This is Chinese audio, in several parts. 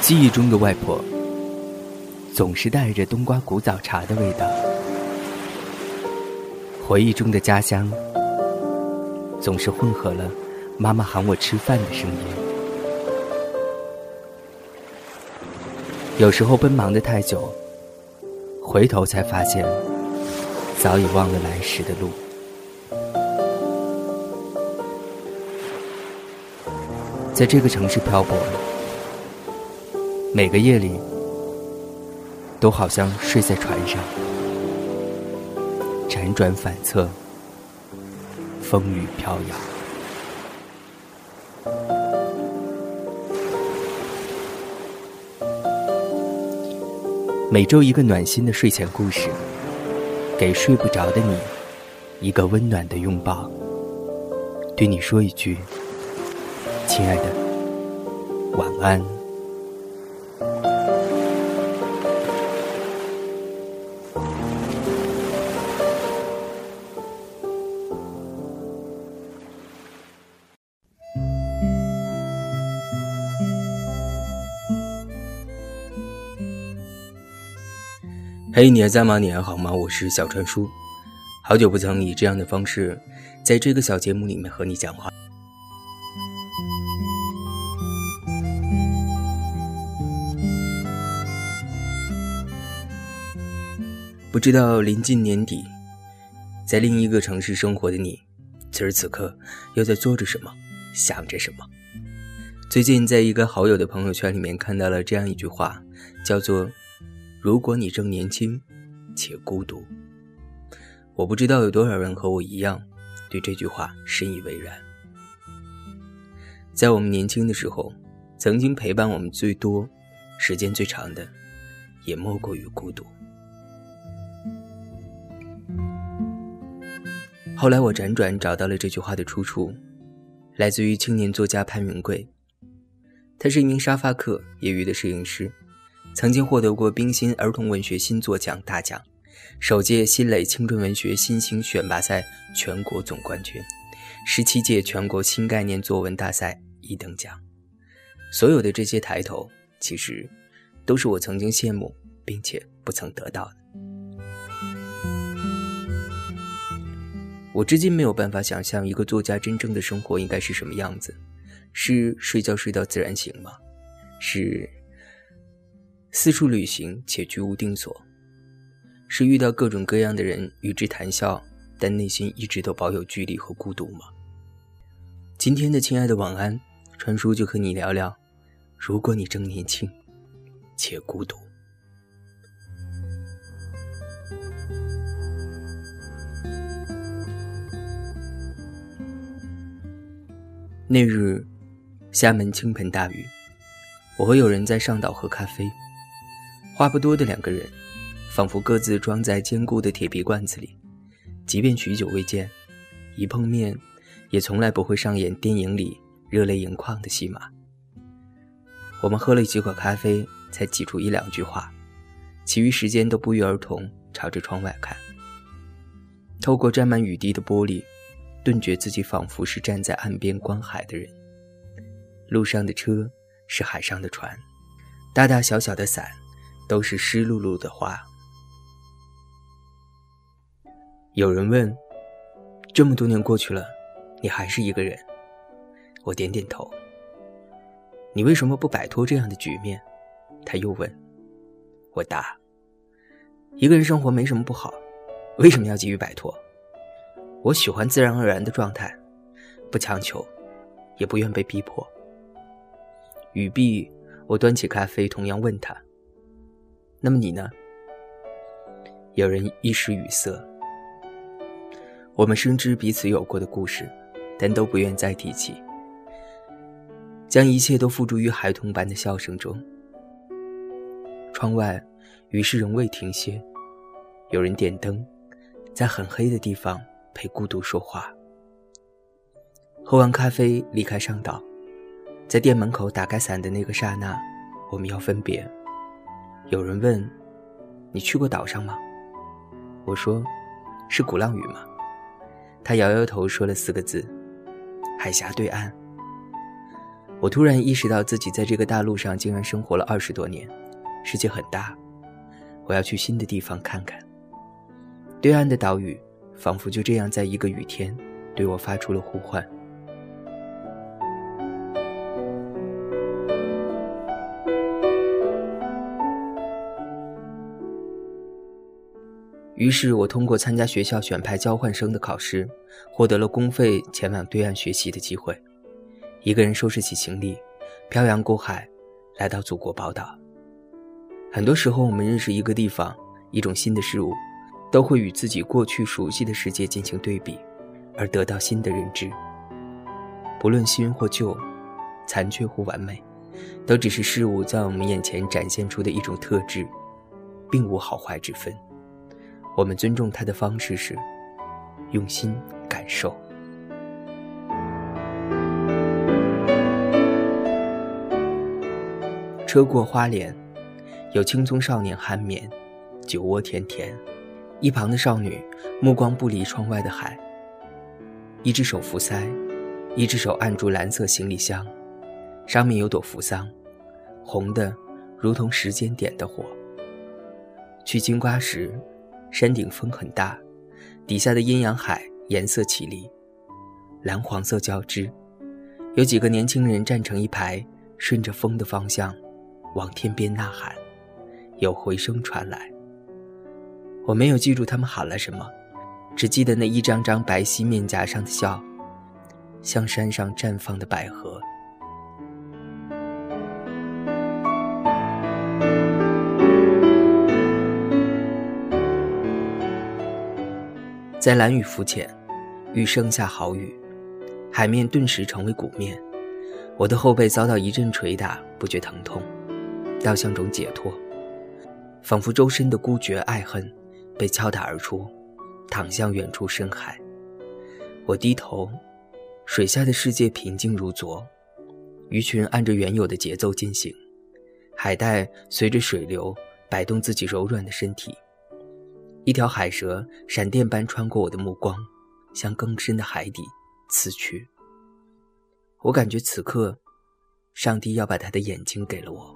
记忆中的外婆，总是带着冬瓜古早茶的味道；回忆中的家乡，总是混合了妈妈喊我吃饭的声音。有时候奔忙的太久，回头才发现，早已忘了来时的路。在这个城市漂泊。每个夜里，都好像睡在船上，辗转反侧，风雨飘摇。每周一个暖心的睡前故事，给睡不着的你一个温暖的拥抱，对你说一句：“亲爱的，晚安。”嘿，你还在吗？你还好吗？我是小川叔，好久不曾以这样的方式，在这个小节目里面和你讲话。不知道临近年底，在另一个城市生活的你，此时此刻又在做着什么，想着什么？最近在一个好友的朋友圈里面看到了这样一句话，叫做。如果你正年轻，且孤独，我不知道有多少人和我一样，对这句话深以为然。在我们年轻的时候，曾经陪伴我们最多、时间最长的，也莫过于孤独。后来我辗转找到了这句话的出处，来自于青年作家潘云贵，他是一名沙发客，业余的摄影师。曾经获得过冰心儿童文学新作奖大奖，首届新蕾青春文学新星选拔赛全国总冠军，十七届全国新概念作文大赛一等奖。所有的这些抬头，其实都是我曾经羡慕并且不曾得到的。我至今没有办法想象一个作家真正的生活应该是什么样子：是睡觉睡到自然醒吗？是？四处旅行且居无定所，是遇到各种各样的人与之谈笑，但内心一直都保有距离和孤独吗？今天的亲爱的晚安，川叔就和你聊聊：如果你正年轻且孤独。那日，厦门倾盆大雨，我和友人在上岛喝咖啡。话不多的两个人，仿佛各自装在坚固的铁皮罐子里，即便许久未见，一碰面，也从来不会上演电影里热泪盈眶的戏码。我们喝了几口咖啡，才挤出一两句话，其余时间都不约而同朝着窗外看。透过沾满雨滴的玻璃，顿觉自己仿佛是站在岸边观海的人。路上的车是海上的船，大大小小的伞。都是湿漉漉的花。有人问：“这么多年过去了，你还是一个人？”我点点头。你为什么不摆脱这样的局面？他又问。我答：“一个人生活没什么不好，为什么要急于摆脱？我喜欢自然而然的状态，不强求，也不愿被逼迫。”语毕，我端起咖啡，同样问他。那么你呢？有人一时语塞。我们深知彼此有过的故事，但都不愿再提起，将一切都付诸于孩童般的笑声中。窗外，雨势仍未停歇。有人点灯，在很黑的地方陪孤独说话。喝完咖啡，离开上岛，在店门口打开伞的那个刹那，我们要分别。有人问：“你去过岛上吗？”我说：“是鼓浪屿吗？”他摇摇头，说了四个字：“海峡对岸。”我突然意识到自己在这个大陆上竟然生活了二十多年，世界很大，我要去新的地方看看。对岸的岛屿，仿佛就这样在一个雨天，对我发出了呼唤。于是我通过参加学校选派交换生的考试，获得了公费前往对岸学习的机会。一个人收拾起行李，漂洋过海，来到祖国宝岛。很多时候，我们认识一个地方、一种新的事物，都会与自己过去熟悉的世界进行对比，而得到新的认知。不论新或旧，残缺或完美，都只是事物在我们眼前展现出的一种特质，并无好坏之分。我们尊重它的方式是用心感受。车过花莲，有青葱少年酣眠，酒窝甜甜。一旁的少女目光不离窗外的海，一只手扶腮，一只手按住蓝色行李箱，上面有朵扶桑，红的如同时间点的火。去金瓜时，山顶风很大，底下的阴阳海颜色绮丽，蓝黄色交织。有几个年轻人站成一排，顺着风的方向。往天边呐喊，有回声传来。我没有记住他们喊了什么，只记得那一张张白皙面颊上的笑，像山上绽放的百合。在蓝雨浮浅，遇盛夏好雨，海面顿时成为鼓面，我的后背遭到一阵捶打，不觉疼痛。倒像种解脱，仿佛周身的孤绝爱恨被敲打而出，躺向远处深海。我低头，水下的世界平静如昨，鱼群按着原有的节奏进行，海带随着水流摆动自己柔软的身体。一条海蛇闪电般穿过我的目光，向更深的海底刺去。我感觉此刻，上帝要把他的眼睛给了我。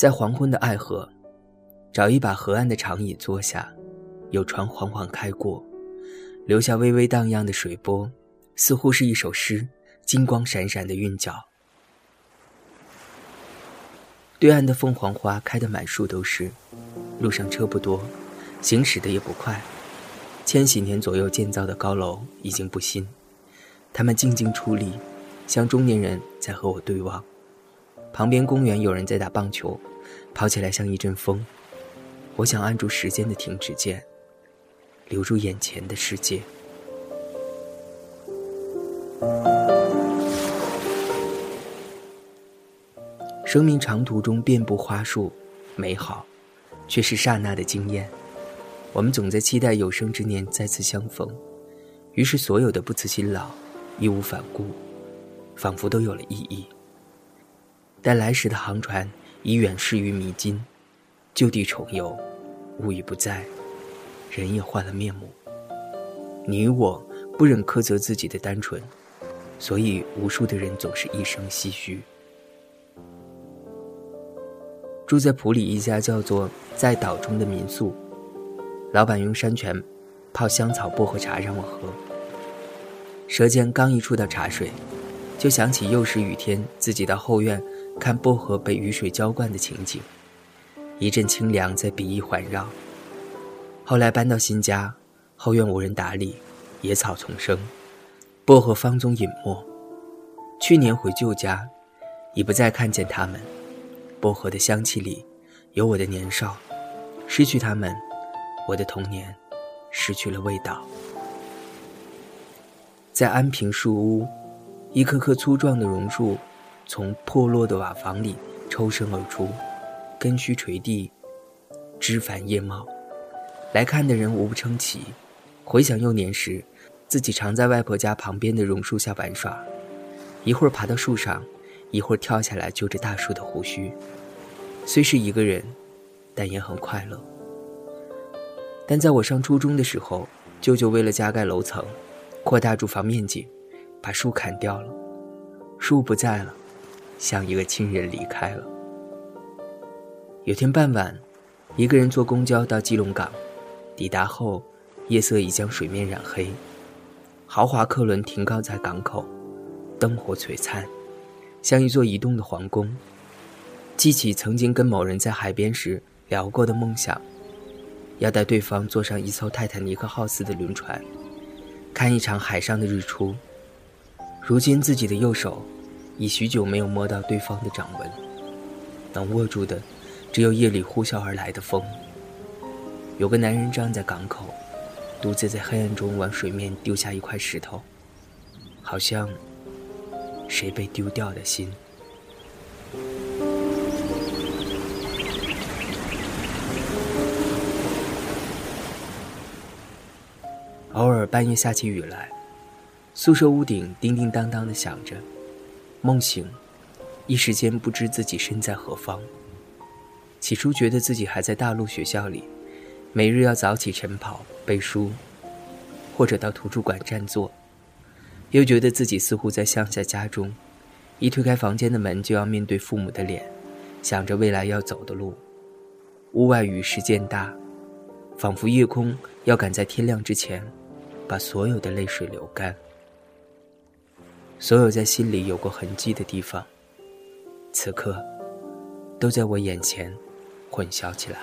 在黄昏的爱河，找一把河岸的长椅坐下，有船缓缓开过，留下微微荡漾的水波，似乎是一首诗，金光闪闪的韵脚。对岸的凤凰花开得满树都是，路上车不多，行驶的也不快。千禧年左右建造的高楼已经不新，他们静静矗立，像中年人在和我对望。旁边公园有人在打棒球。跑起来像一阵风，我想按住时间的停止键，留住眼前的世界。生命长途中遍布花树，美好，却是刹那的惊艳。我们总在期待有生之年再次相逢，于是所有的不辞辛劳、义无反顾，仿佛都有了意义。但来时的航船。已远逝于迷津，就地重游，物已不在，人也换了面目。你我不忍苛责自己的单纯，所以无数的人总是一生唏嘘。住在普里一家叫做“在岛中”的民宿，老板用山泉泡香草薄荷茶让我喝。舌尖刚一触到茶水，就想起幼时雨天自己到后院。看薄荷被雨水浇灌的情景，一阵清凉在鼻翼环绕。后来搬到新家，后院无人打理，野草丛生，薄荷芳踪隐没。去年回旧家，已不再看见它们。薄荷的香气里，有我的年少。失去它们，我的童年失去了味道。在安平树屋，一棵棵粗壮的榕树。从破落的瓦房里抽身而出，根须垂地，枝繁叶茂。来看的人无不称奇。回想幼年时，自己常在外婆家旁边的榕树下玩耍，一会儿爬到树上，一会儿跳下来揪着大树的胡须。虽是一个人，但也很快乐。但在我上初中的时候，舅舅为了加盖楼层，扩大住房面积，把树砍掉了。树不在了，像一个亲人离开了。有天傍晚，一个人坐公交到基隆港，抵达后，夜色已将水面染黑，豪华客轮停靠在港口，灯火璀璨，像一座移动的皇宫。记起曾经跟某人在海边时聊过的梦想，要带对方坐上一艘泰坦尼克号似的轮船，看一场海上的日出。如今自己的右手，已许久没有摸到对方的掌纹，能握住的。只有夜里呼啸而来的风。有个男人站在港口，独自在黑暗中往水面丢下一块石头，好像谁被丢掉的心。偶尔半夜下起雨来，宿舍屋顶叮叮当当的响着，梦醒，一时间不知自己身在何方。起初觉得自己还在大陆学校里，每日要早起晨跑背书，或者到图书馆占座，又觉得自己似乎在乡下家中，一推开房间的门就要面对父母的脸，想着未来要走的路。屋外雨势渐大，仿佛夜空要赶在天亮之前，把所有的泪水流干。所有在心里有过痕迹的地方，此刻，都在我眼前。混淆起来。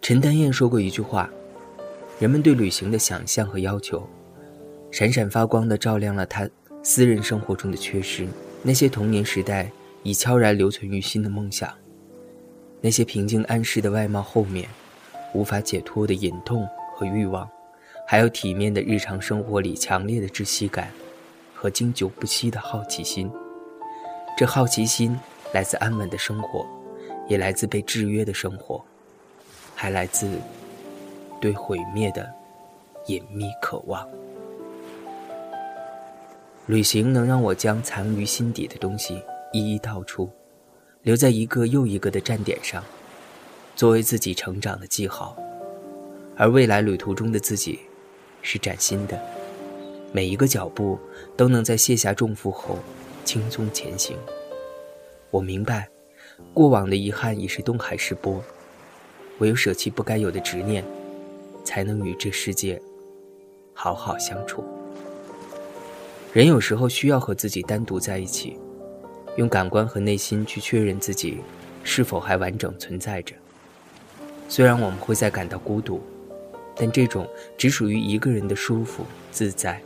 陈丹燕说过一句话：“人们对旅行的想象和要求，闪闪发光的照亮了他私人生活中的缺失。那些童年时代已悄然留存于心的梦想，那些平静安适的外貌后面，无法解脱的隐痛和欲望，还有体面的日常生活里强烈的窒息感和经久不息的好奇心。这好奇心。”来自安稳的生活，也来自被制约的生活，还来自对毁灭的隐秘渴望。旅行能让我将藏于心底的东西一一道出，留在一个又一个的站点上，作为自己成长的记号。而未来旅途中的自己，是崭新的，每一个脚步都能在卸下重负后轻松前行。我明白，过往的遗憾已是东海市波，唯有舍弃不该有的执念，才能与这世界好好相处。人有时候需要和自己单独在一起，用感官和内心去确认自己是否还完整存在着。虽然我们会在感到孤独，但这种只属于一个人的舒服自在，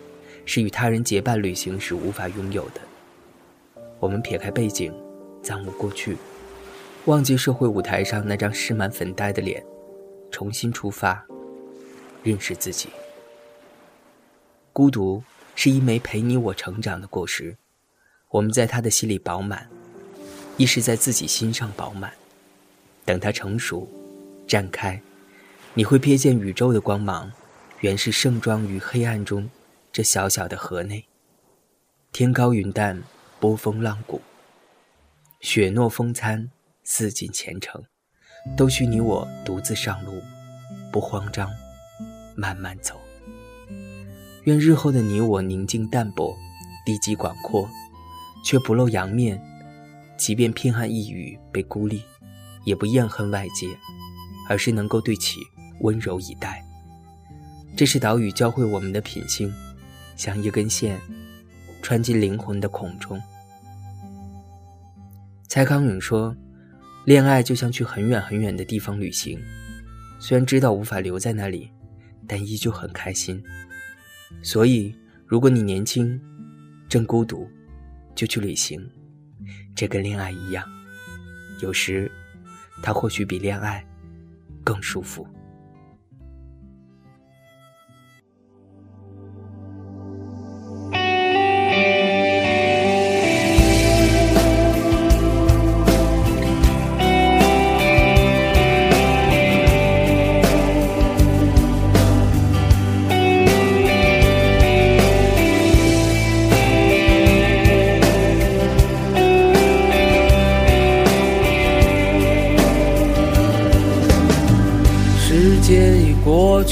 是与他人结伴旅行时无法拥有的。我们撇开背景。暂忘过去，忘记社会舞台上那张施满粉黛的脸，重新出发，认识自己。孤独是一枚陪你我成长的果实，我们在他的心里饱满，亦是在自己心上饱满。等他成熟，绽开，你会瞥见宇宙的光芒，原是盛装于黑暗中这小小的河内。天高云淡，波峰浪谷。雪诺风餐，似锦前程，都需你我独自上路，不慌张，慢慢走。愿日后的你我宁静淡泊，地基广阔，却不露阳面。即便偏寒一隅被孤立，也不厌恨外界，而是能够对其温柔以待。这是岛屿教会我们的品性，像一根线，穿进灵魂的孔中。蔡康永说：“恋爱就像去很远很远的地方旅行，虽然知道无法留在那里，但依旧很开心。所以，如果你年轻，正孤独，就去旅行。这跟恋爱一样，有时，它或许比恋爱更舒服。”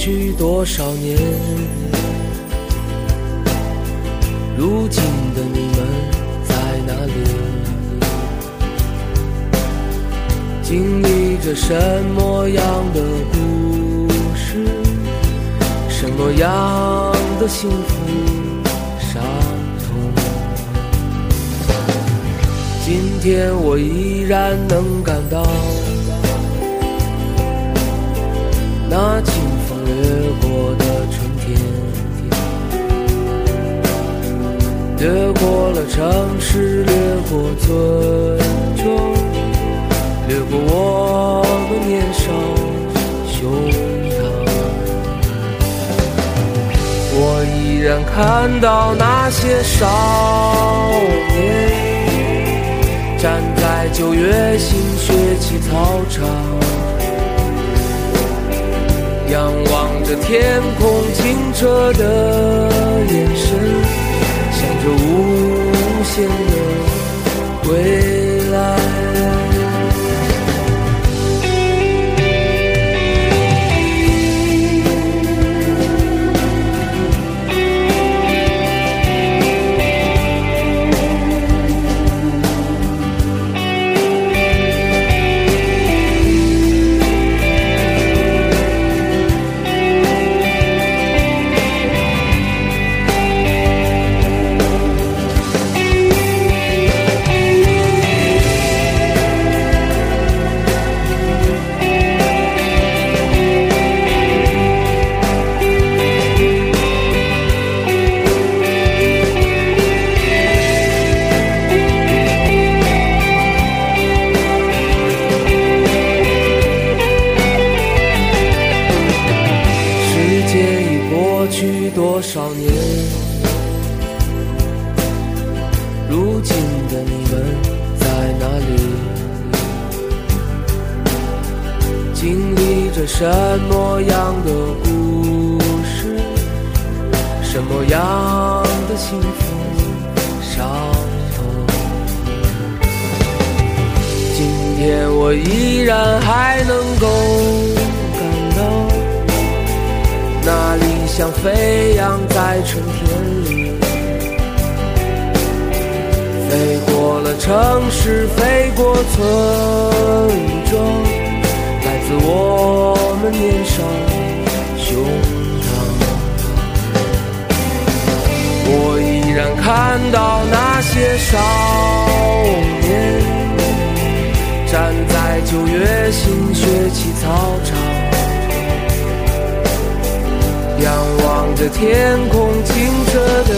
去多少年？如今的你们在哪里？经历着什么样的故事？什么样的幸福伤痛？今天我依然能感到。那过的春天，掠过了城市，掠过村庄，掠过我们年少胸膛。我依然看到那些少年，站在九月新学期操场。仰望天空清澈的眼神，什么样的故事，什么样的幸福伤痛？今天我依然还能够感到，那理想飞扬在春天里，飞过了城市，飞过村庄。自我们年少胸膛，我依然看到那些少年站在九月新学期操场，仰望着天空清澈的